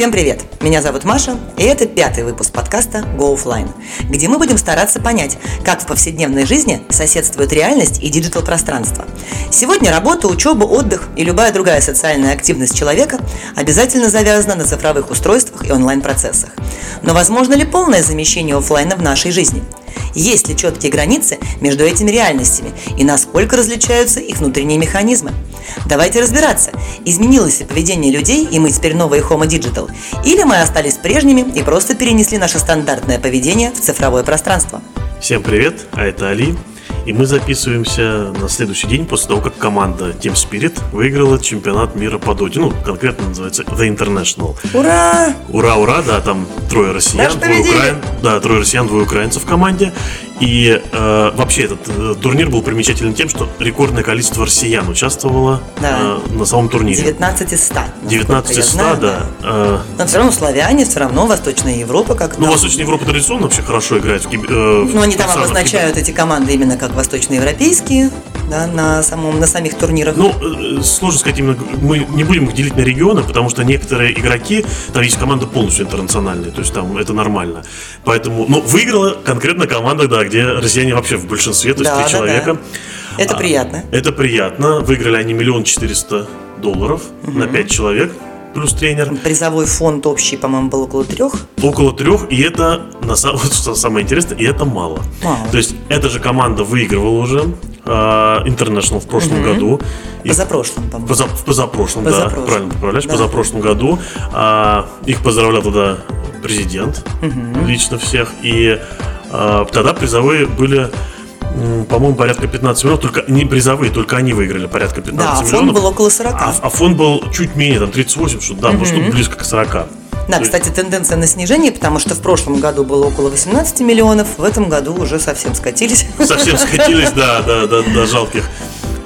Всем привет! Меня зовут Маша, и это пятый выпуск подкаста Go Offline, где мы будем стараться понять, как в повседневной жизни соседствуют реальность и диджитал-пространство. Сегодня работа, учеба, отдых и любая другая социальная активность человека обязательно завязана на цифровых устройствах и онлайн-процессах. Но возможно ли полное замещение офлайна в нашей жизни? Есть ли четкие границы между этими реальностями и насколько различаются их внутренние механизмы? Давайте разбираться, изменилось ли поведение людей и мы теперь новые Homo Digital, или мы остались прежними и просто перенесли наше стандартное поведение в цифровое пространство. Всем привет, а это Али, и мы записываемся на следующий день после того, как команда Team Spirit выиграла чемпионат мира по доте. Ну, конкретно называется The International. Ура! Ура, ура, да, там трое россиян, двое украин, да, трое россиян, двое украинцев в команде. И э, вообще этот э, турнир был примечателен тем, что рекордное количество россиян участвовало да. э, на самом турнире. 19 из 100. 19 из 100, знаю, да. Э, Но все равно славяне, все равно Восточная Европа как Ну, Восточная Европа традиционно вообще хорошо играет в киб... э, Ну, они там обозначают эти команды именно как восточноевропейские да, на, самом, на самих турнирах? Ну, э, сложно сказать именно, мы не будем их делить на регионы, потому что некоторые игроки, там есть команда полностью интернациональная, то есть там это нормально. Поэтому, ну, выиграла конкретно команда, да, где россияне вообще в большинстве, то есть да, три да, человека. Да. Это а, приятно. Это приятно. Выиграли они миллион четыреста долларов угу. на пять человек плюс тренер. Призовой фонд общий, по-моему, был около трех. Около трех, и это, на самом, что самое интересное, и это мало. мало. То есть эта же команда выигрывала уже International в прошлом угу. году. Позапрошлом, по-моему. Поза, в позапрошлом, да, правильно поправляешь, да. позапрошлом году. А, их поздравлял тогда президент угу. лично всех. И а, тогда призовые были по-моему, порядка 15 миллионов, только не призовые, только они выиграли порядка 15 да, миллионов. а фонд был около 40. А, а фонд был чуть менее, там 38, что да, угу. может, близко к 40. Да, кстати, тенденция на снижение, потому что в прошлом году было около 18 миллионов, в этом году уже совсем скатились. Совсем скатились, да, да, да, до жалких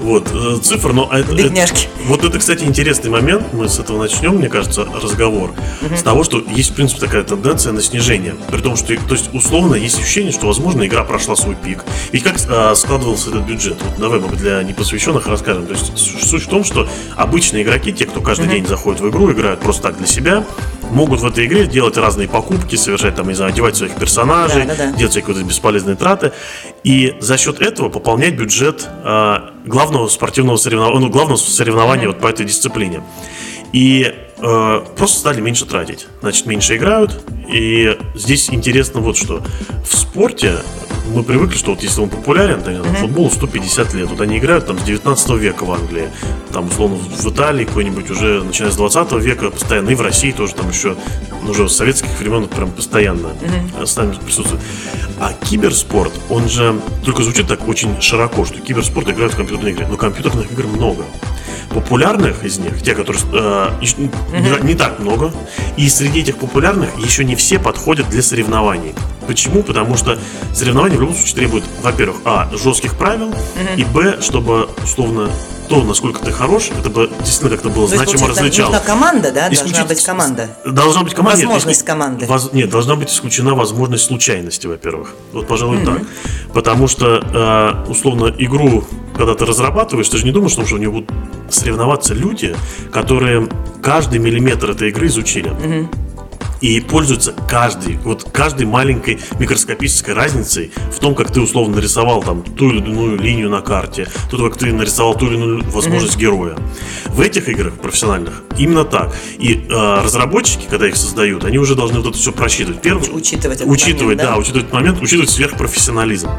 вот, э, цифр, но это, Бедняжки. Это, вот это, кстати, интересный момент. Мы с этого начнем, мне кажется, разговор. Угу. С того, что есть, в принципе, такая тенденция на снижение. При том, что, то есть, условно, есть ощущение, что, возможно, игра прошла свой пик. И как а, складывался этот бюджет? Вот давай мы для непосвященных расскажем. То есть, суть в том, что обычные игроки, те, кто каждый угу. день заходит в игру, играют просто так для себя, могут в этой игре делать разные покупки, совершать там, не знаю, одевать своих персонажей, да, да, да. делать всякие вот бесполезные траты. И за счет этого пополнять бюджет э, главного спортивного соревнования, ну, главного соревнования mm-hmm. вот по этой дисциплине. И э, просто стали меньше тратить. Значит, меньше играют. И здесь интересно вот что. В спорте мы привыкли, что вот если он популярен, то mm-hmm. футбол 150 лет. Вот они играют там с 19 века в Англии. Там, условно, в Италии какой-нибудь уже начиная с 20 века постоянно. И в России тоже там еще, ну, уже с советских времен прям постоянно mm-hmm. с нами присутствует. А киберспорт, он же только звучит так очень широко, что киберспорт играют в компьютерные игры. Но компьютерных игр много популярных из них, те, которые э, не, не так много, и среди этих популярных еще не все подходят для соревнований. Почему? Потому что соревнования в любом случае требуют, во-первых, а, жестких правил, и б, чтобы, условно, то, насколько ты хорош, это бы действительно как-то было то значимо различалось. Нужна команда, да? Исключить... Должна быть команда. Должна быть команда. Возможность нет, команды. Воз... Нет, должна быть исключена возможность случайности, во-первых. Вот, пожалуй, mm-hmm. так. Потому что, э, условно, игру, когда ты разрабатываешь, ты же не думаешь, что у него будут соревноваться люди, которые каждый миллиметр этой игры изучили. Mm-hmm и пользуется каждый, вот каждой маленькой микроскопической разницей в том, как ты условно нарисовал там ту или иную линию на карте, то, как ты нарисовал ту или иную возможность mm-hmm. героя. В этих играх профессиональных именно так. И э, разработчики, когда их создают, они уже должны вот это все просчитывать. Первый, учитывать этот учитывать, момент, да? да, учитывать этот момент, учитывать сверхпрофессионализм.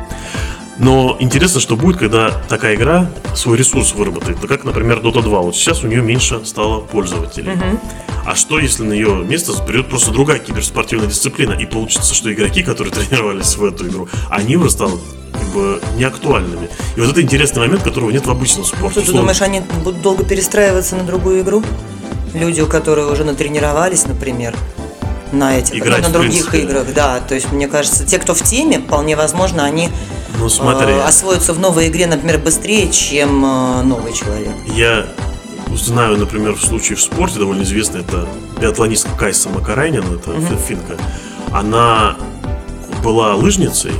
Но интересно, что будет, когда такая игра свой ресурс выработает. Ну, как, например, Dota 2. Вот сейчас у нее меньше стало пользователей. Угу. А что, если на ее место придет просто другая киберспортивная дисциплина? И получится, что игроки, которые тренировались в эту игру, они уже станут как бы неактуальными. И вот это интересный момент, которого нет в обычном спорте. Что, ты думаешь, они будут долго перестраиваться на другую игру? Люди, у которых уже натренировались, например, на этих, Играть, на других играх, да. То есть, мне кажется, те, кто в теме, вполне возможно, они ну, смотри. Э, освоиться в новой игре, например, быстрее, чем э, новый человек. Я знаю, например, в случае в спорте довольно известно, это биатлонистка Кайса Макарайнин, это угу. финка. Она была лыжницей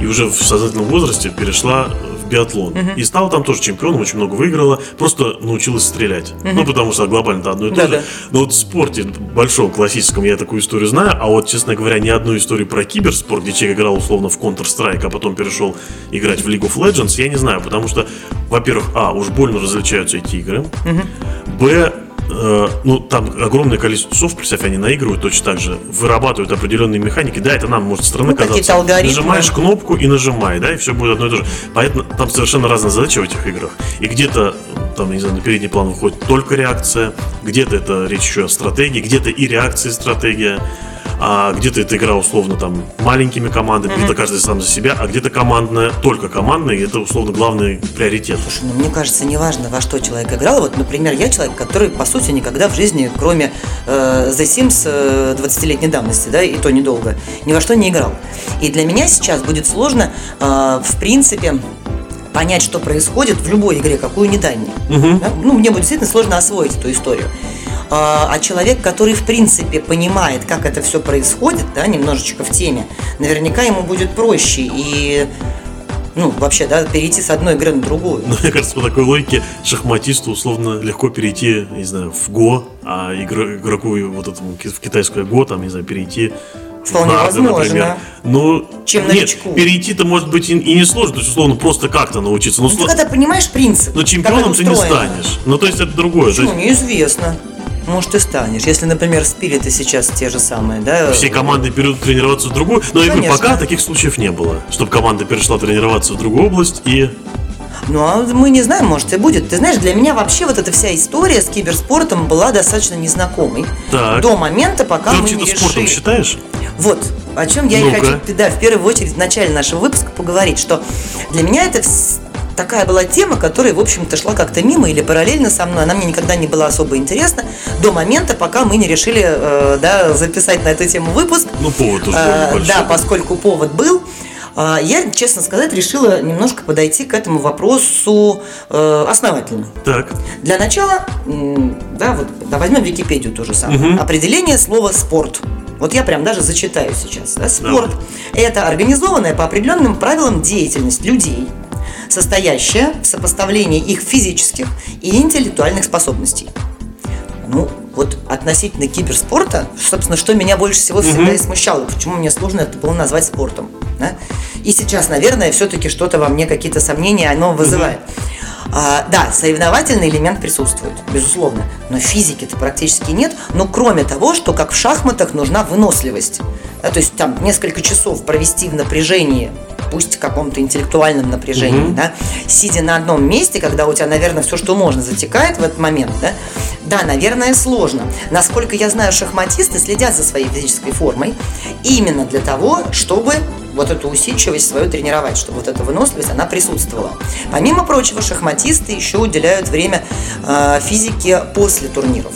и уже в сознательном возрасте перешла биатлон. И стала там тоже чемпионом, очень много выиграла, просто научилась стрелять. Ну, потому что глобально-то одно и то же. Но вот в спорте большом, классическом, я такую историю знаю, а вот, честно говоря, ни одну историю про киберспорт, где человек играл условно в Counter-Strike, а потом перешел играть в League of Legends, я не знаю, потому что, во-первых, а, уж больно различаются эти игры, б, э, ну, там огромное количество часов, представь, они наигрывают точно так же, вырабатывают определенные механики. Да, это нам может стороны Ну, казаться. алгоритмы. Нажимаешь кнопку и нажимай, да, и все будет одно и то же. Поэтому там совершенно разные задачи в этих играх. И где-то, там, не знаю, на передний план выходит только реакция, где-то это речь еще о стратегии, где-то и реакция, и стратегия. А где-то эта игра условно там маленькими командами, где-то каждый сам за себя, а где-то командная, только командная, и это условно главный приоритет. Слушай, ну, мне кажется, неважно, во что человек играл. Вот, например, я человек, который, по сути, никогда в жизни, кроме э, The Sims э, 20-летней давности, да, и то недолго, ни во что не играл. И для меня сейчас будет сложно, э, в принципе, понять, что происходит в любой игре, какую ни дай мне. Да? Ну, мне будет действительно сложно освоить эту историю. А а человек, который, в принципе, понимает, как это все происходит, да, немножечко в теме, наверняка ему будет проще и ну, вообще, да, перейти с одной игры на другую. Но мне кажется, по такой логике шахматисту условно легко перейти, не знаю, в Го, а игро- игроку вот этому в китайское Го, там, не знаю, перейти в Вполне нарды, возможно. например. Ну, Чем нет, новичку. перейти-то может быть и, и не сложно, то есть условно просто как-то научиться. Но, Ну, ты сло- когда понимаешь принцип, но чемпионом ты не станешь. Ну, то есть это другое. То Почему? есть Неизвестно. Может, и станешь. Если, например, спириты сейчас те же самые, да? все команды перейдут тренироваться в другую. Но я Конечно. пока таких случаев не было. Чтобы команда перешла тренироваться в другую область и... Ну, а мы не знаем, может, и будет. Ты знаешь, для меня вообще вот эта вся история с киберспортом была достаточно незнакомой. Так. До момента, пока Ты мы не это спортом решили. считаешь? Вот, о чем я и Ну-ка. хочу, да, в первую очередь в начале нашего выпуска поговорить, что для меня это такая была тема, которая, в общем-то, шла как-то мимо или параллельно со мной. Она мне никогда не была особо интересна до момента, пока мы не решили, э, да, записать на эту тему выпуск. Ну, повод уже Э, большой. да, поскольку повод был. э, Я, честно сказать, решила немножко подойти к этому вопросу э, основательно. Так. Для начала, да, вот да, возьмем Википедию то же самое. Определение слова спорт. Вот я прям даже зачитаю сейчас. да. Спорт – это организованная по определенным правилам деятельность людей, состоящая в сопоставлении их физических и интеллектуальных способностей. Ну, вот относительно киберспорта, собственно, что меня больше всего всегда и смущало, почему мне сложно это было назвать спортом. да. И сейчас, наверное, все-таки что-то во мне, какие-то сомнения оно вызывает. А, да, соревновательный элемент присутствует, безусловно, но физики-то практически нет. Но кроме того, что как в шахматах нужна выносливость. Да, то есть там несколько часов провести в напряжении, пусть в каком-то интеллектуальном напряжении, да, сидя на одном месте, когда у тебя, наверное, все, что можно, затекает в этот момент, да, да, наверное, сложно. Насколько я знаю, шахматисты следят за своей физической формой именно для того, чтобы вот эту усидчивость свою тренировать, чтобы вот эта выносливость, она присутствовала. Помимо прочего, шахматисты еще уделяют время э, физике после турниров.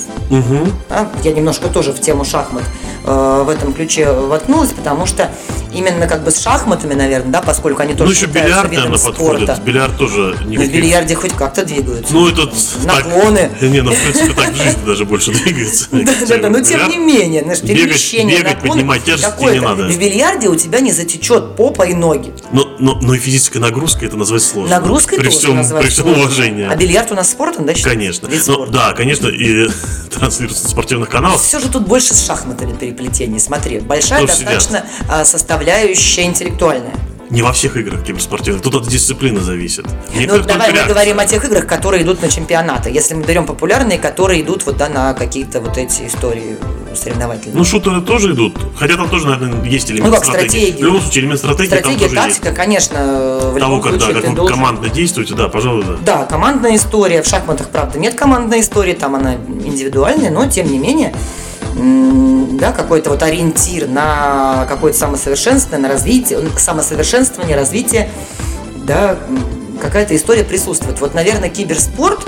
Да, Я немножко тоже в тему шахмат в этом ключе воткнулась, потому что именно как бы с шахматами, наверное, да, поскольку они тоже Ну, еще бильярд, наверное, спорта. подходит. Бильярд тоже Но в никаких... бильярде хоть как-то двигаются. Ну, этот... так- Наклоны. Не, ну, в принципе, так в жизни даже больше двигается. Да, да, да, но тем не менее, знаешь, перемещение, бегать, поднимать тяжести не надо. В бильярде у тебя не затечет попа и ноги. Но, и физическая нагрузка это назвать сложно. Нагрузкой при всем, при всем уважении. А бильярд у нас спортом, да? Конечно. Ну, да, конечно, и транслируется спортивных каналах. Все же тут больше с шахматами переплетение. Смотри, большая Ну, сидят. достаточно а, составляющая интеллектуальная. Не во всех играх киберспортивных. Тут от дисциплины зависит. Ну, Некоторых давай мы говорим о тех играх, которые идут на чемпионаты. Если мы берем популярные, которые идут вот да, на какие-то вот эти истории соревновательные. Ну, шутеры тоже идут. Хотя там тоже, наверное, есть элемент Ну, как стратегии. стратегии. В любом случае, элемент стратегии там Стратегия, тоже тактика, конечно, в есть. Того, когда случае как вы должен... командно действуете, да, пожалуй, да. Да, командная история. В шахматах, правда, нет командной истории, там она индивидуальная, но тем не менее, да, какой-то вот ориентир на какое-то самосовершенствование, на развитие, самосовершенствование, развитие, да, какая-то история присутствует. Вот, наверное, киберспорт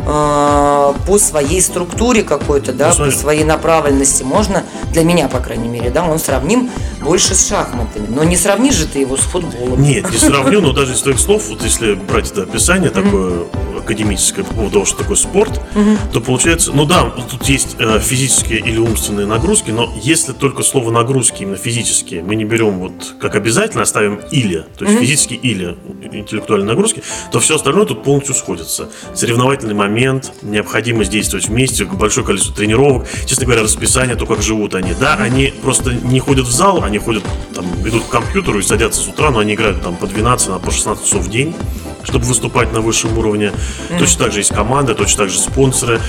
э, по своей структуре какой-то, да, Ну, по своей направленности можно, для меня, по крайней мере, да, он сравним больше с шахматами. Но не сравнишь же ты его с футболом. Нет, не сравню, но даже из твоих слов, вот если брать это описание такое, академическое по поводу того, что такое спорт, угу. то получается, ну да, тут есть э, физические или умственные нагрузки, но если только слово нагрузки именно физические мы не берем вот как обязательно, оставим или, то есть угу. физические или интеллектуальные нагрузки, то все остальное тут полностью сходится. Соревновательный момент, необходимость действовать вместе, большое количество тренировок, честно говоря, расписание, то, как живут они. Да, они просто не ходят в зал, они ходят, там, идут к компьютеру и садятся с утра, но они играют там по 12, по 16 часов в день чтобы выступать на высшем уровне. Mm. Точно так же есть команда, точно так же спонсоры,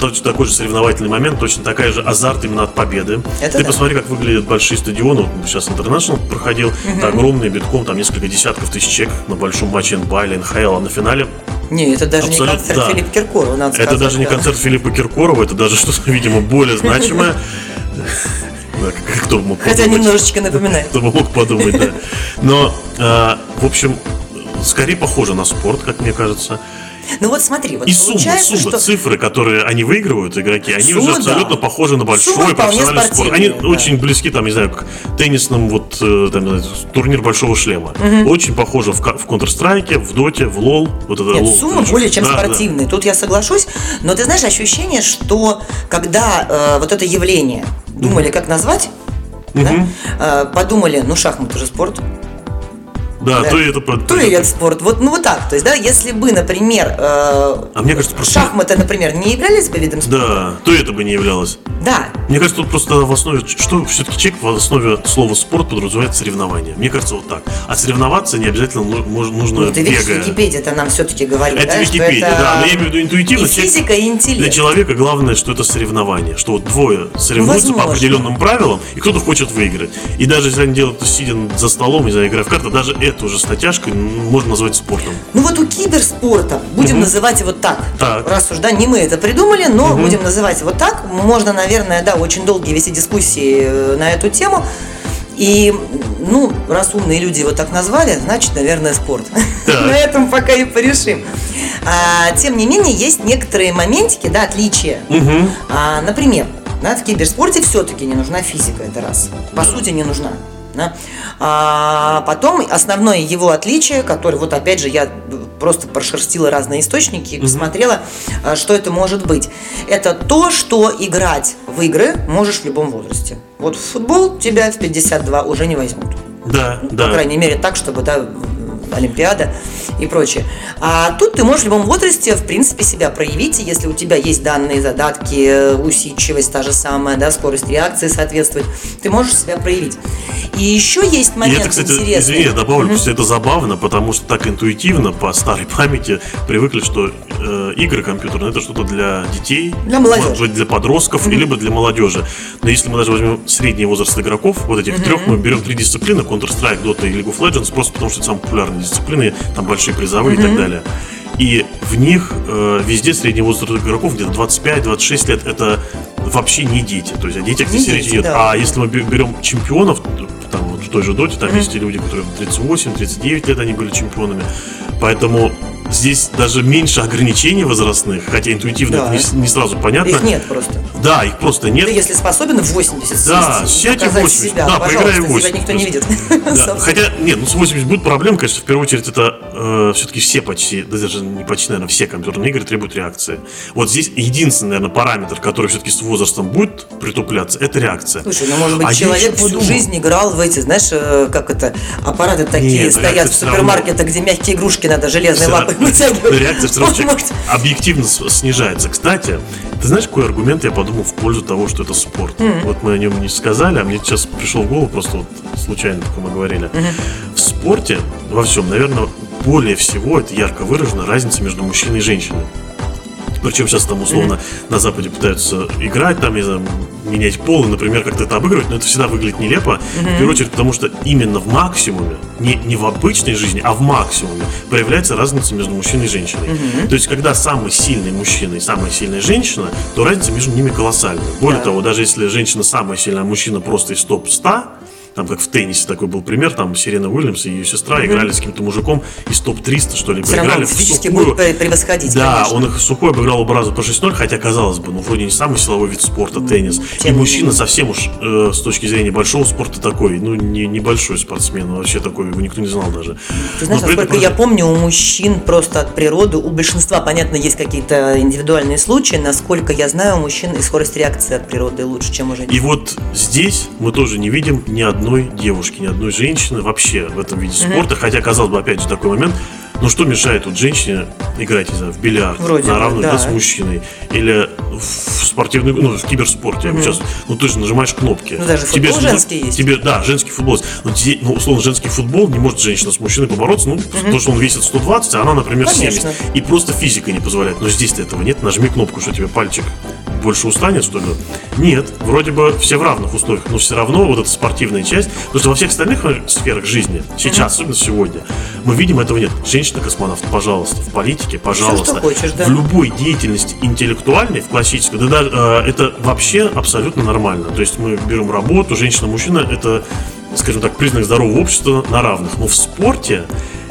точно такой же соревновательный момент, точно такая же азарт именно от победы. Это Ты да. посмотри, как выглядят большие стадионы. Вот сейчас Интернешнл проходил, mm-hmm. это огромный битком, там несколько десятков тысяч человек на большом матче НБА или НХЛ, а на финале не, это даже Абсолютно, не концерт да. Филиппа Киркорова, надо Это сказать, даже не концерт Филиппа Киркорова, это даже что-то, видимо, более значимое. Кто мог Хотя немножечко напоминает. Кто мог подумать, да. Но, а, в общем, скорее похоже на спорт, как мне кажется. Ну вот смотри, вот и суммы, суммы, что... цифры, которые они выигрывают, игроки, они суммы, уже абсолютно да. похожи на большой профессиональный спорт. Они да. очень близки, там, не знаю, к теннисным вот э, там, турнир большого шлема. Угу. Очень похоже в, в Counter-Strike, в Доте, в LoL. Вот это Нет, LOL, суммы более чем да, спортивные. Да. Тут я соглашусь, но ты знаешь, ощущение, что когда э, вот это явление думали, угу. как назвать, угу. да, э, подумали, ну шахматы же спорт, да, да. то и это... То и это спорт. Вот, ну вот так. То есть, да, если бы, например, э, а мне кажется, просто... шахматы, например, не являлись бы видом спорта. Да, то это бы не являлось. Да. Мне кажется, тут просто в основе, что все-таки человек в основе слова спорт подразумевает соревнование. Мне кажется, вот так. А соревноваться не обязательно нужно ну, ты видишь, Википедия это нам все-таки говорит, Это да, Википедия, это... да. Но я имею в виду интуитивно. И физика, и интеллект. Для человека главное, что это соревнование. Что вот двое соревнуются Возможно. по определенным правилам, и кто-то хочет выиграть. И даже если они делают это сидя за столом, не знаю, играя в карты, даже это уже статяшка можно назвать спортом. Ну вот у киберспорта, будем угу. называть его так, так, раз уж, да, не мы это придумали, но угу. будем называть его так. Можно, наверное, да, очень долгие вести дискуссии э, на эту тему. И, ну, раз умные люди его так назвали, значит, наверное, спорт. На этом пока и порешим. А, тем не менее, есть некоторые моментики, да, отличия. Угу. А, например, да, в киберспорте все-таки не нужна физика, это раз. По да. сути, не нужна. Да? А потом основное его отличие, которое вот опять же я просто прошерстила разные источники и посмотрела, mm что это может быть. Это то, что играть в игры можешь в любом возрасте. Вот в футбол тебя в 52 уже не возьмут. Да, ну, да. По крайней мере, так, чтобы да, Олимпиада и прочее. А тут ты можешь в любом возрасте, в принципе, себя проявить, если у тебя есть данные задатки, усидчивость та же самая, да, скорость реакции соответствует, ты можешь себя проявить. И еще есть момент и это, кстати, интересный. Извини, я добавлю, mm-hmm. это забавно, потому что так интуитивно, по старой памяти, привыкли, что э, игры компьютерные это что-то для детей, для молодежи. может быть, для подростков, mm-hmm. либо для молодежи. Но если мы даже возьмем средний возраст игроков, вот этих mm-hmm. трех, мы берем три дисциплины, Counter-Strike, Dota и League of Legends, просто потому что это самые популярные дисциплины, там большие призовые mm-hmm. и так далее. И в них э, везде средний возраст игроков где-то 25-26 лет это вообще не дети. То есть о детях здесь речь идет. Да. А если мы берем чемпионов, там вот в той же доте, там mm-hmm. есть люди, которые 38-39 лет они были чемпионами. Поэтому здесь даже меньше ограничений возрастных, хотя интуитивно да. это не, не сразу понятно. Их нет просто. Да, их просто нет. Ты если способен в 80 Да, сядь и 80. Себя, да, поиграй в 80. никто не видит. Да. Хотя, нет, ну с 80 будет проблема, конечно, в первую очередь это э, все-таки все почти, да, даже не почти, наверное, все компьютерные игры требуют реакции. Вот здесь единственный, наверное, параметр, который все-таки с возрастом будет притупляться, это реакция. Слушай, ну может быть а человек всю подумал. жизнь играл в эти, знаешь, э, как это, аппараты такие нет, стоят в супермаркетах, где мягкие игрушки надо железные лапы вытягивать. Реакция все равно объективно снижается. Кстати, ты знаешь, какой аргумент я подумал в пользу того, что это спорт? Mm-hmm. Вот мы о нем не сказали, а мне сейчас пришел в голову, просто вот случайно, как мы говорили. Mm-hmm. В спорте, во всем, наверное, более всего это ярко выражена разница между мужчиной и женщиной. Причем сейчас там условно на Западе пытаются играть, там, не знаю, менять пол, например, как-то это обыгрывать, но это всегда выглядит нелепо. Mm-hmm. В первую очередь, потому что именно в максимуме, не, не в обычной жизни, а в максимуме проявляется разница между мужчиной и женщиной. Mm-hmm. То есть, когда самый сильный мужчина и самая сильная женщина, то разница между ними колоссальная. Более yeah. того, даже если женщина самая сильная, а мужчина просто из топ-100, там как в теннисе такой был пример, там Сирена Уильямс и ее сестра mm-hmm. играли с каким-то мужиком из топ-300, что ли, Все равно он физически будет превосходить, Да, конечно. он их сухой обыграл оба раза по 6-0, хотя, казалось бы, ну, вроде не самый силовой вид спорта, теннис. Тем и мужчина менее. совсем уж э, с точки зрения большого спорта такой, ну, не, небольшой спортсмен, вообще такой, его никто не знал даже. Ты знаешь, насколько этом... я помню, у мужчин просто от природы, у большинства, понятно, есть какие-то индивидуальные случаи, насколько я знаю, у мужчин и скорость реакции от природы лучше, чем у женщин. И вот здесь мы тоже не видим ни одной девушки, ни одной женщины вообще в этом виде спорта, mm-hmm. хотя, казалось бы, опять же, такой момент, ну что мешает вот женщине играть, не знаю, в бильярд Вроде на равных да. да, с мужчиной? Или в спортивный, ну, в киберспорте. Mm-hmm. Сейчас, ну, ты же нажимаешь кнопки. Ну, даже тебе футбол женский есть. Тебе, да, женский футбол. Но, ну, условно, женский футбол не может женщина с мужчиной побороться, ну, mm-hmm. то, что он весит 120, а она, например, Конечно. 70. И просто физика не позволяет. Но здесь-то этого нет. Нажми кнопку, что тебе пальчик больше устанет, что ли? Нет, вроде бы все в равных условиях, но все равно вот эта спортивная часть, потому что во всех остальных сферах жизни, сейчас, особенно сегодня, мы видим этого нет. Женщина-космонавт, пожалуйста, в политике, пожалуйста. Все, хочешь, да? В любой деятельности интеллектуальной, в классической, да, да, э, это вообще абсолютно нормально. То есть мы берем работу, женщина-мужчина, это, скажем так, признак здорового общества на равных. Но в спорте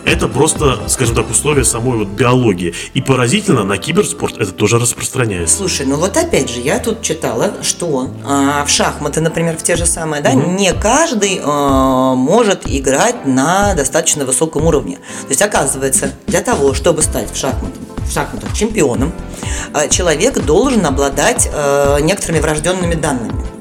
это просто, скажем так, условия самой вот биологии. И поразительно, на киберспорт это тоже распространяется. Слушай, ну вот опять же, я тут читала, что а, в шахматы, например, в те же самые, да, угу. не каждый а, может играть на достаточно высоком уровне. То есть, оказывается, для того, чтобы стать в шахматах, шахматах чемпионом, а, человек должен обладать а, некоторыми врожденными данными.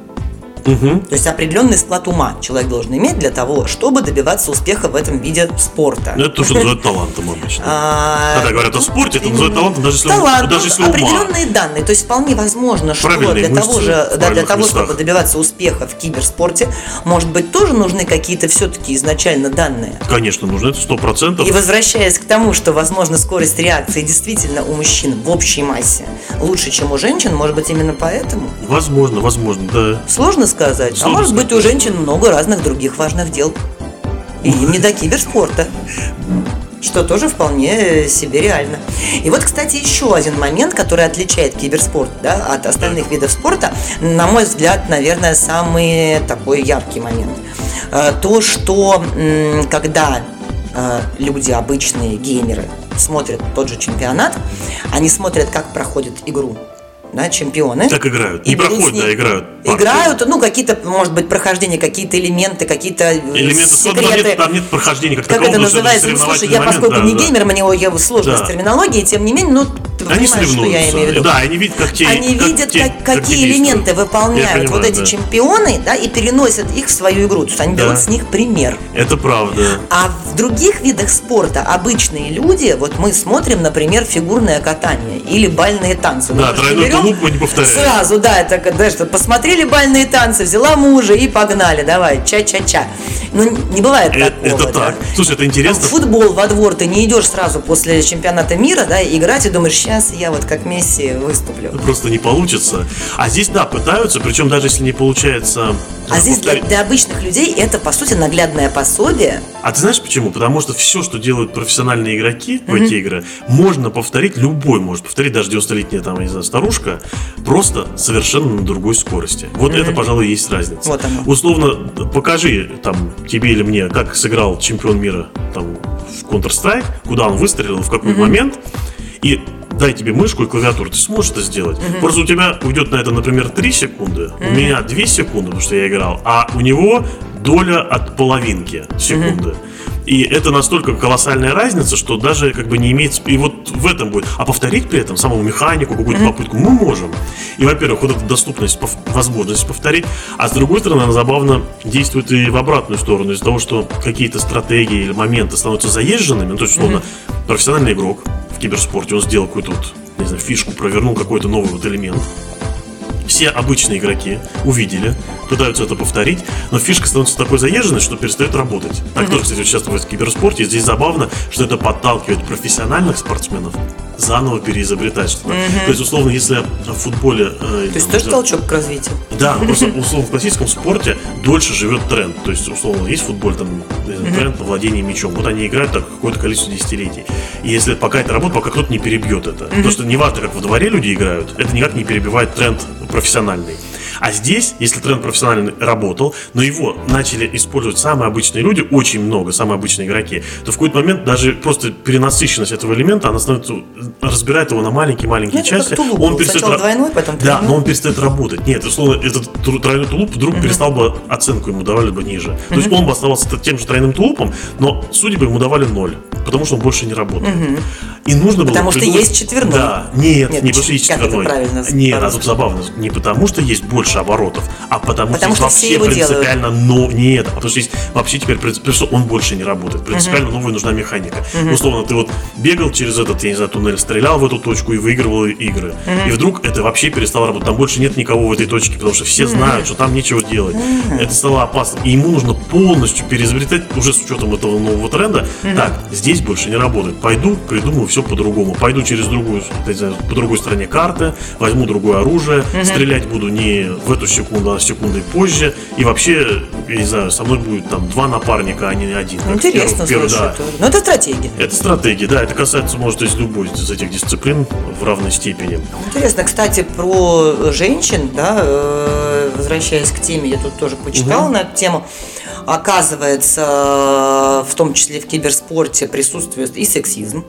Угу. То есть определенный склад ума человек должен иметь для того, чтобы добиваться успеха в этом виде спорта. Ну, это то, что называют талантом обычно. А, Когда говорят о спорте, это называют талантом, даже если, Талант, даже если определенные данные. То есть вполне возможно, что для того же, да, для того, чтобы добиваться успеха в киберспорте, может быть, тоже нужны какие-то все-таки изначально данные. Конечно, нужно это сто процентов. И возвращаясь к тому, что, возможно, скорость реакции действительно у мужчин в общей массе лучше, чем у женщин, может быть, именно поэтому? Возможно, возможно, да. Сложно сказать. А может быть, у женщин много разных других важных дел. И им не до киберспорта. Что тоже вполне себе реально. И вот, кстати, еще один момент, который отличает киберспорт да, от остальных видов спорта, на мой взгляд, наверное, самый такой яркий момент. Э, то, что когда э, люди, обычные геймеры, смотрят тот же чемпионат, они смотрят, как проходит игру да, чемпионы. Так играют. И, и проходят, да, играют. Партию. Играют, ну, какие-то, может быть, прохождения, какие-то элементы, какие-то э, элементы, секреты. Там нет, там нет прохождения как, как это называется? Ну, слушай, я поскольку да, не да. геймер, мне я сложно да. с терминологией, тем не менее, ну, ты они понимаешь, что я имею в виду. Да, они видят, как те Они как видят, те, как, какие элементы выполняют понимаю, вот эти да. чемпионы, да, и переносят их в свою игру. То есть они да. берут с них пример. Это правда. А в других видах спорта обычные люди, вот мы смотрим, например, фигурное катание или бальные танцы. Да, тройной тулуп мы не повторяем. Сразу, да, это, да, что посмотрели бальные танцы, взяла мужа и погнали, давай, ча-ча-ча. Ну, не бывает это, такого. Это так. Да. Слушай, это интересно. В футбол во двор ты не идешь сразу после чемпионата мира, да, играть и думаешь, сейчас я вот как Месси выступлю. Просто не получится. А здесь, да, пытаются, причем даже если не получается... А здесь для, для обычных людей это, по сути, наглядное пособие. А ты знаешь почему? Потому что все, что делают профессиональные игроки в mm-hmm. эти игры, можно повторить, любой может повторить, даже 90-летняя там, не знаю, старушка, просто совершенно на другой скорости. Вот mm-hmm. это, пожалуй, есть разница. Вот оно. Условно, покажи там тебе или мне, как сыграл чемпион мира там в Counter-Strike, куда он выстрелил, в какой mm-hmm. момент, и дай тебе мышку и клавиатуру, ты сможешь это сделать. Угу. Просто у тебя уйдет на это, например, 3 секунды, угу. у меня 2 секунды, потому что я играл, а у него доля от половинки секунды. Угу. И это настолько колоссальная разница, что даже как бы не имеет... И вот в этом будет. А повторить при этом самому механику, какую-то mm-hmm. попытку мы можем. И, во-первых, вот эта доступность, возможность повторить. А с другой стороны, она забавно действует и в обратную сторону. Из-за того, что какие-то стратегии или моменты становятся заезженными, ну, то есть, условно, mm-hmm. профессиональный игрок в киберспорте, он сделал какую-то вот, не знаю, фишку, провернул какой-то новый вот элемент все обычные игроки увидели, пытаются это повторить, но фишка становится такой заезженной, что перестает работать. Так mm-hmm. тоже, кстати, участвует в киберспорте, и здесь забавно, что это подталкивает профессиональных спортсменов заново переизобретать что-то. Mm-hmm. То есть, условно, если в футболе... Э, То есть тоже да, толчок к развитию. Да, просто, условно, в классическом спорте дольше живет тренд. То есть, условно, есть футбол, там, mm-hmm. тренд на владение мячом. Вот они играют так какое-то количество десятилетий. И если пока это работает, пока кто-то не перебьет это. Mm-hmm. Потому что неважно, как во дворе люди играют, это никак не перебивает тренд профессиональный. А здесь, если тренд профессиональный работал, но его начали использовать самые обычные люди, очень много, самые обычные игроки, то в какой-то момент даже просто перенасыщенность этого элемента, она становится, разбирает его на маленькие-маленькие Ну, части. тулуп он был. перестает Сначала двойной, потом Да, тройной. но он перестает работать. Нет, условно, этот тройной тулуп вдруг перестал бы, оценку ему давали бы ниже. То есть он бы оставался тем же тройным тулупом, но судьи бы ему давали ноль, потому что он больше не работает. И нужно было Потому что есть четверной. Да, нет, Нет, не потому что есть четверной. Нет, а тут забавно. Не потому что есть больше оборотов, а потому, Потому что, что вообще принципиально но нет, а потому что есть вообще теперь принципиально, что он больше не работает. Принципиально новая нужна механика. Условно, ты вот бегал через этот, я не знаю, туннель, стрелял в эту точку и выигрывал игры. И вдруг это вообще перестало работать. Там больше нет никого в этой точке, потому что все знают, что там нечего делать. Это стало опасно. И ему нужно полностью переизобретать, уже с учетом этого нового тренда. Так, здесь больше не работает. Пойду, придумаю все по-другому. Пойду через другую, не по другой стороне карты, возьму другое оружие, стрелять буду не в эту секунду, а секундой позже. И вообще, я не знаю, со мной будет там два напарника, а не один. Интересно, первом- слушай. да. Но это стратегия. Это стратегия, да, это касается, может, из любой из этих дисциплин в равной степени. Интересно, кстати, про женщин, да, э, возвращаясь к теме, я тут тоже почитала на эту тему. Оказывается, в том числе в киберспорте присутствует и сексизм,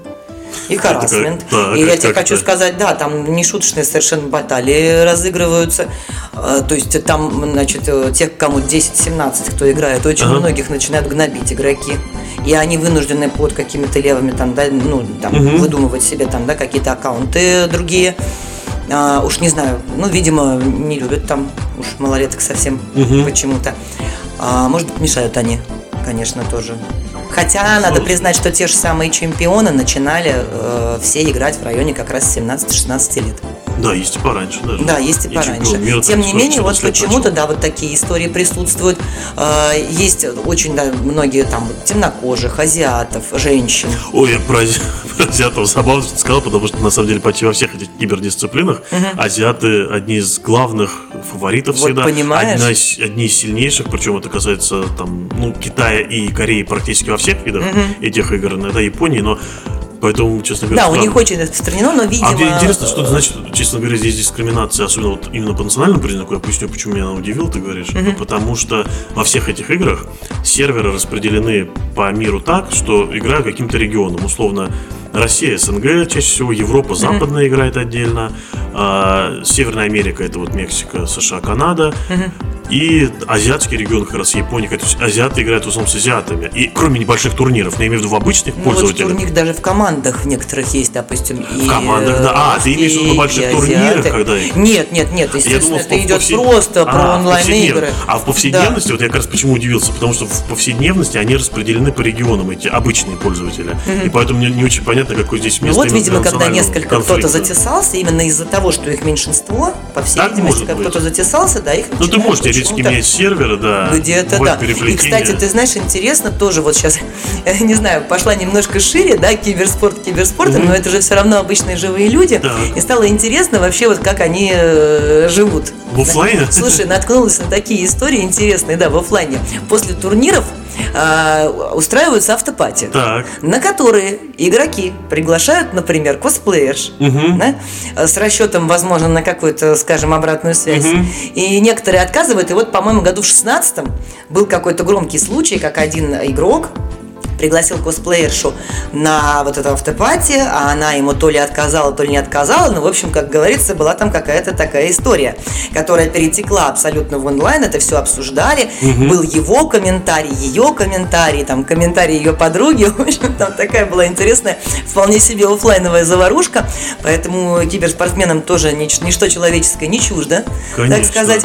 и харасмент. и я тебе хочу сказать, да, там нешуточные совершенно баталии разыгрываются. Э, То есть там, значит, э, тех, кому 10-17, кто играет, очень Ага. многих начинают гнобить игроки. И они вынуждены под какими-то левыми там, да, ну, там, выдумывать себе там, да, какие-то аккаунты другие. А, уж не знаю, ну, видимо, не любят там уж малолеток совсем почему-то. А, может быть, мешают они, конечно, тоже. Хотя надо признать, что те же самые чемпионы начинали э, все играть в районе как раз 17-16 лет. Да, есть и пораньше даже. Да, есть и пораньше. мира Тем там не менее, 14 вот почему-то, да, вот такие истории присутствуют. Э, Есть очень, да, многие там темнокожих, азиатов, женщин. Ой, я про, про азиатов забавно сказал, потому что на самом деле почти во всех этих кибердисциплинах азиаты одни из главных фаворитов Вот всегда. понимаешь? Одна одни из сильнейших, причем это касается там, ну, Китая и Кореи практически во всех видах этих игр, иногда Японии, но поэтому, честно говоря, Да, у них очень распространено, но, видимо... А интересно, что значит, честно говоря, здесь дискриминация, особенно вот именно по национальному признаку, я поясню, почему меня она удивила, ты говоришь, потому что во всех этих играх серверы распределены по миру так, что играют каким-то регионом, условно, Россия, СНГ, чаще всего Европа, Западная играет отдельно, а, Северная Америка, это вот Мексика, США, Канада, и азиатский регион, как раз Япония, то есть азиаты играют в основном с азиатами, и кроме небольших турниров, но я имею в виду в обычных Ну, вот пользователях. у них даже в командах в некоторых есть, допустим, и командах, да. А, ты имеешь в виду больших турнирах, когда Нет, нет, нет, Я естественно, думал, это в идет повсед- просто про А, в онлайн-игры. А в повседневности, вот я как раз почему удивился, потому что в повседневности они распределены по регионам, эти обычные пользователи. И поэтому мне не очень понятно, какое здесь Ну место. вот, именно видимо, когда несколько кто-то затесался, именно из-за того, что их меньшинство, по всей Так видимости, как кто-то затесался, да, их Ну, ты можешь теоретически менять серверы, да. Где-то да. И, кстати, ты знаешь, интересно тоже вот сейчас, не знаю, пошла немножко шире, да, киберспорт киберспортом, но это же все равно обычные живые люди. Да. И стало интересно вообще вот как они э, живут. В оффлайне? Слушай, наткнулась на такие истории интересные, да, в оффлайне. После турниров э, устраиваются автопати, Так. на которые игроки приглашают, например, косплеерш, да, э, с расчетом, возможно, на какую-то, скажем, обратную связь. И некоторые отказывают. И вот, по-моему, году в 16 был какой-то громкий случай, как один игрок пригласил косплеершу на вот это автопати, а она ему то ли отказала, то ли не отказала, но, в общем, как говорится, была там какая-то такая история, которая перетекла абсолютно в онлайн, это все обсуждали, был его комментарий, ее комментарий, там, комментарий ее подруги, в общем, там такая была интересная, вполне себе оффлайновая заварушка, поэтому киберспортсменам тоже нич- ничто человеческое не чуждо, так Конечно. сказать.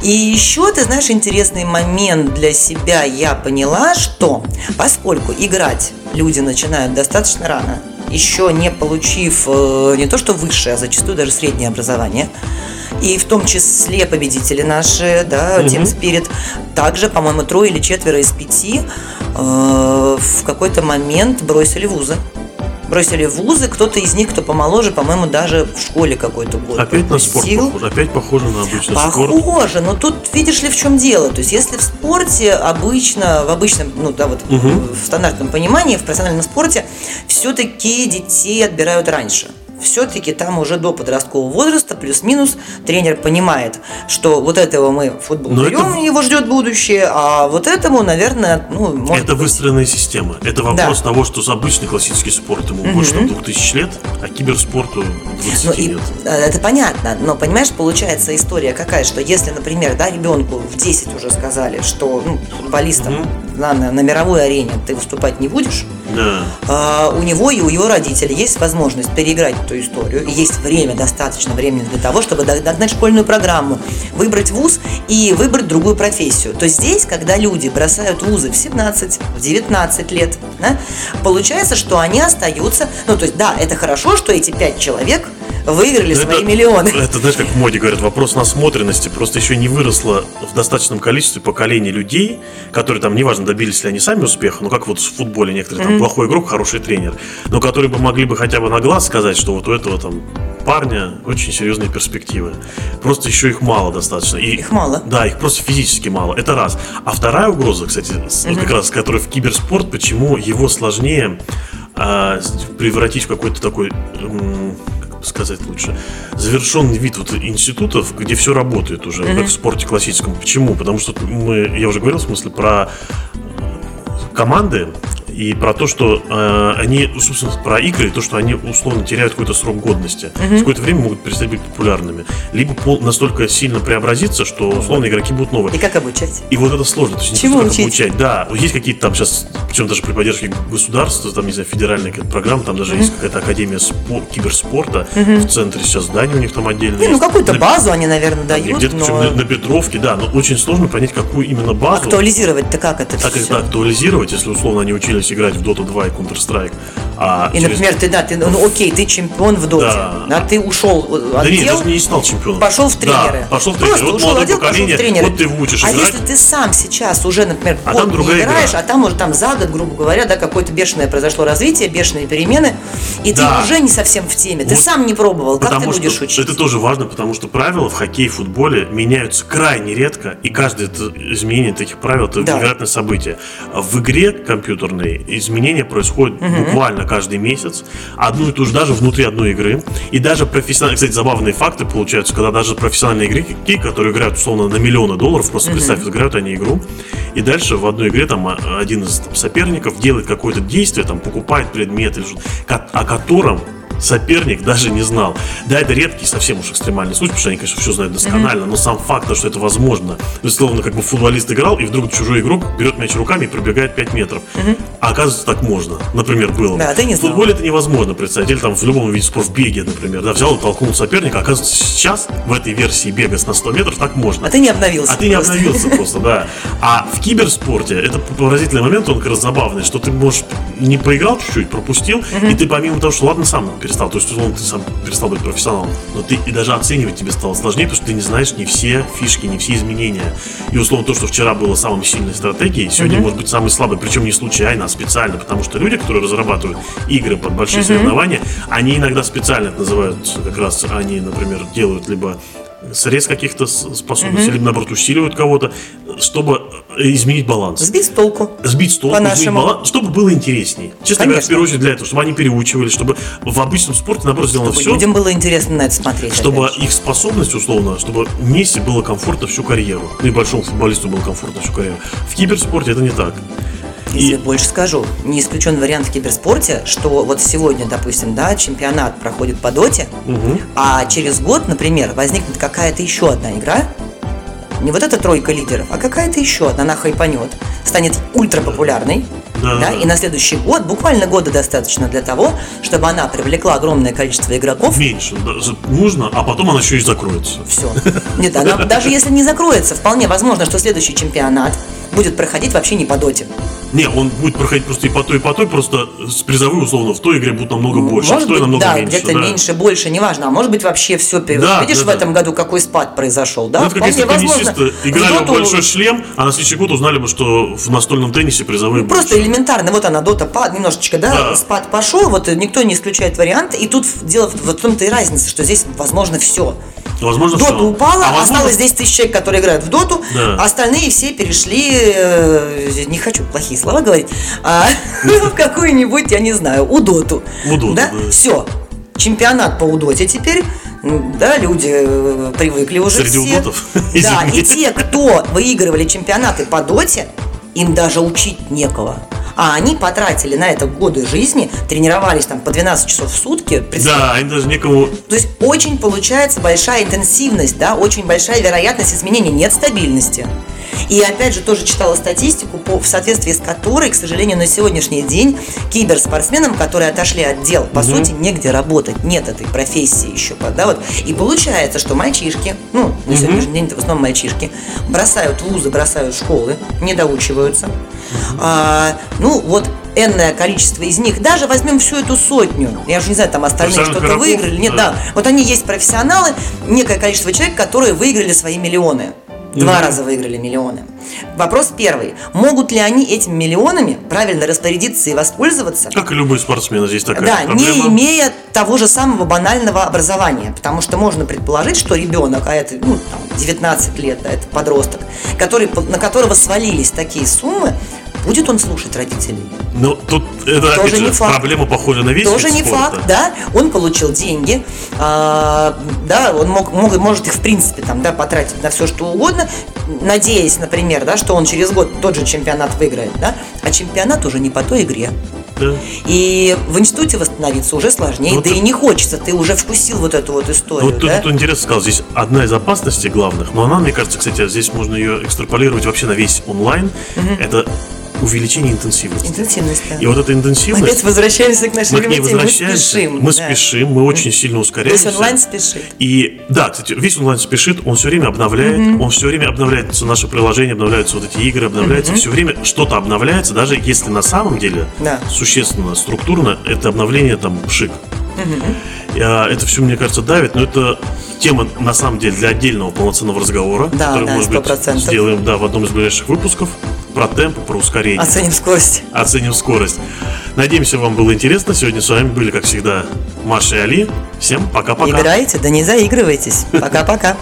И еще, ты знаешь, интересный момент для себя. Я поняла, что поскольку играть люди начинают достаточно рано, еще не получив э, не то что высшее, а зачастую даже среднее образование, и в том числе победители наши, да, Team Spirit, также, по-моему, трое или четверо из пяти э, в какой-то момент бросили вузы. Бросили вузы, кто-то из них, кто помоложе, по-моему, даже в школе какой-то год Опять на спорт похоже. Опять похоже на обычный спорт. Похоже, но тут видишь ли в чем дело. То есть, если в спорте обычно, в обычном, ну да, вот в стандартном понимании, в профессиональном спорте, все-таки детей отбирают раньше. Все-таки там уже до подросткового возраста, плюс-минус, тренер понимает, что вот этого мы в футбол Но берем, это- его ждет будущее, а вот этому, наверное, ну, может Это быть, выстроенная система. Это вопрос Да. того, что с обычный классический спорт ему больше там, 2000 лет, а киберспорту 20 Ну, и, лет. э, это понятно, но понимаешь, получается история какая, что если, например, да, ребенку в 10 уже сказали, что ну, футболистом на, на- на мировой арене ты выступать не будешь, Да. а, у него и у его родителей есть возможность переиграть эту историю, есть время, достаточно времени для того, чтобы дог- догнать школьную программу, выбрать вуз и выбрать другую профессию. То здесь, когда люди бросают вузы в 17, в 19 лет, да, получается, что они остаются, ну, то есть, да, это хорошо, что эти пять человек выиграли Ну, свои это- миллионы. Это, знаешь, как в моде говорят, вопрос насмотренности. Просто еще не выросло в достаточном количестве поколений людей, которые там, неважно, добились ли они сами успеха, ну как вот в футболе некоторые, там, плохой игрок, хороший тренер, но которые бы могли бы хотя бы на глаз сказать, что вот у этого там парня очень серьезные перспективы. Просто еще их мало достаточно. И, Их мало. Да, их просто физически мало. Это раз. А вторая угроза, кстати, вот как раз, которая в киберспорт, почему его сложнее а, превратить в какой-то такой, сказать лучше, завершенный вид вот институтов, где все работает уже, как в спорте классическом. Почему? Потому что мы, я уже говорил в смысле про команды и про то, что э, они, собственно, про игры, то, что они условно теряют какой-то срок годности. В какое-то время могут перестать быть популярными. Либо пол- настолько сильно преобразиться, что условно игроки будут новые. И как обучать? И вот это сложно. То есть не Чему как учить? обучать. Да, есть какие-то там сейчас, причем даже при поддержке государства, там, не знаю, федеральная какая-то программа, там даже есть какая-то академия спо- киберспорта в центре сейчас здания у них там отдельно Не, ну какую-то На- базу они, наверное, дают, Где-то но на, на Петровке, да, но очень сложно понять, какую именно базу. актуализировать-то как это все? это актуализировать, если условно они учились играть в Dota 2 и Counter-Strike. А И, через- например, ты, да, ты, ну окей, ты чемпион в доте, Да. да, ты ушел э, Да нет, даже не стал чемпионом. пошел в тренеры. Да, пошел в тренеры. Просто Вот ушел молодое отдел, пошел в тренеры. вот ты выучишь а играть. если ты сам сейчас уже, например, А год не играешь, игра. а там уже там за год, грубо говоря, да, какое-то бешеное произошло развитие, бешеные перемены, и Да. ты уже не совсем в теме, ты Вот сам не пробовал, как ты будешь что учить? это тоже важно, потому что правила в хоккее и футболе меняются крайне редко, и каждое изменение таких правил это Да. невероятное событие. А В игре компьютерной изменения происходят буквально каждый месяц, одну и ту же даже внутри одной игры, и даже профессиональные, кстати, забавные факты получаются, когда даже профессиональные игроки, которые играют условно на миллионы долларов, просто представь, играют они игру, и дальше в одной игре там а, один из там, соперников делает какое-то действие, там покупает предмет или о котором соперник даже не знал. Да, это редкий, совсем уж экстремальный случай, потому что они, конечно, все знают досконально, но сам факт, то, что это возможно. То есть, словно как бы футболист играл, и вдруг чужой игрок берет мяч руками и пробегает 5 метров. А оказывается, так можно. Например, было. Да, ты не В знал. футболе это невозможно представить. Или там в любом виде спорта, в беге, например, да, взял и толкнул соперника. Оказывается, сейчас в этой версии бега с на 100 метров так можно. А ты не обновился. А ты не обновился просто, да. А в киберспорте это поразительный момент, он как раз забавный, что ты, можешь, не поиграл чуть-чуть, пропустил, и ты помимо того, что ладно, сам перестал, то есть, условно, ты сам перестал быть профессионалом, но ты и даже оценивать тебе стало сложнее, потому что ты не знаешь не все фишки, не все изменения. И, условно, то, что вчера было самой сильной стратегией, сегодня может быть самой слабой, причем не случайно, а специально, потому что люди, которые разрабатывают игры под большие соревнования, они иногда специально это называют, как раз они, например, делают либо срез каких-то способностей, либо наоборот усиливают кого-то, чтобы изменить баланс. Сбить с толку. Сбить с толку, изменить баланс, чтобы было интересней. Честно говоря, в первую очередь для этого, чтобы они переучивали, чтобы в обычном спорте, наоборот, сделано Чтобы все, людям было интересно на это смотреть. чтобы опять их способность, условно, чтобы Месси было комфортно всю карьеру. Ну и большому футболисту было комфортно всю карьеру. В киберспорте это не так. И- больше скажу, не исключен вариант в киберспорте, что вот сегодня, допустим, да, чемпионат проходит по доте, а через год, например, возникнет какая-то еще одна игра, не вот эта тройка лидеров, а какая-то еще одна, она хайпанет, станет ультрапопулярной, Да, да, да. и на следующий год, буквально года достаточно для того, чтобы она привлекла огромное количество игроков, Меньше даже нужно, а потом она еще и закроется. все. Нет, она, даже если не закроется, вполне возможно, что следующий чемпионат будет проходить вообще не по доте. Не, он будет проходить просто и по той, и по той, просто с призовой, условно, в той игре будут намного больше, а в Может той быть, намного да, меньше. где-то да. меньше, больше, неважно. А может быть, вообще все Да, Видишь, да, в да. этом году какой спад произошел, да? Ну, это как если возможно. играли В доту большой шлем, а на следующий год узнали бы, что в настольном теннисе призовые Просто больше. Элементарно, вот она, дота пад, немножечко, да, Да. спад пошел, вот никто не исключает варианты, и тут дело в том-то и разница, что здесь возможно все. Возможно, Дота всё. упала, А возможно, осталось 10 тысяч человек, которые играют в доту, Да. а остальные все перешли, э, не хочу плохие слова говорить, а, в какую-нибудь, я не знаю, у доту. У доту, да. Все. чемпионат по удоте теперь, да, люди э, привыкли уже Среди все. удотов? Да, и те, кто выигрывали чемпионаты по доте, им даже учить некого. А они потратили на это годы жизни, тренировались там по 12 часов в сутки. Да, они даже некому... то есть очень получается большая интенсивность, да, очень большая вероятность изменений, нет стабильности. И опять же тоже читала статистику, по, в соответствии с которой, к сожалению, на сегодняшний день киберспортсменам, которые отошли от дел, по сути, негде работать, нет этой профессии еще, да, вот. И получается, что мальчишки, ну, на сегодняшний день это в основном мальчишки, бросают вузы, бросают школы, не доучиваются. А, ну, вот энное количество из них, даже возьмем всю эту сотню, я уже не знаю, там остальные что-то выиграли, нет, да. да, вот они есть профессионалы, некое количество человек, которые выиграли свои миллионы. Два раза выиграли миллионы. Вопрос первый. Могут ли они этими миллионами правильно распорядиться и воспользоваться? Как и любой спортсмен, здесь такая Да, проблема. не имея того же самого банального образования. Потому что можно предположить, что ребенок, а это ну, там, 19 лет, да, это подросток, который, на которого свалились такие суммы, будет он слушать родителей? Но тут это Тоже же, не факт. проблема похожа на весь Тоже не спорта. факт, да. Он получил деньги, а, да, он мог, мог- может их в принципе там, да, потратить на все что угодно, надеясь, например, да, что он через год тот же чемпионат выиграет, да, а чемпионат уже не по той игре. Да. И в институте восстановиться уже сложнее, Ну, да ты- и не хочется, ты уже вкусил вот эту вот Ну, историю, Вот тут, да? тут интересно сказал, здесь одна из опасностей главных, но она, мне кажется, кстати, здесь можно ее экстраполировать вообще на весь онлайн, это увеличение интенсивности. Интенсивность, да. И вот эта Мы интенсивность, опять возвращаемся к нашей мы к ней любимой теме, мы спешим. мы да. спешим, мы очень сильно Весь ускоряемся. онлайн спешит. И да, кстати, весь онлайн спешит, он все время обновляет, он все время обновляется наше приложение, обновляются вот эти игры, обновляется, все время что-то обновляется, даже если на самом деле Да. существенно, структурно это обновление там шик. А, Это все, мне кажется, давит, но это тема, на самом деле, для отдельного полноценного разговора, Да, который, да, может быть, 100%. сделаем да, в одном из ближайших выпусков про темп, про ускорение. Оценим скорость. Оценим скорость. Надеемся, вам было интересно. Сегодня с вами были, как всегда, Маша и Али. Всем пока-пока. Играйте, да не заигрывайтесь. Пока-пока.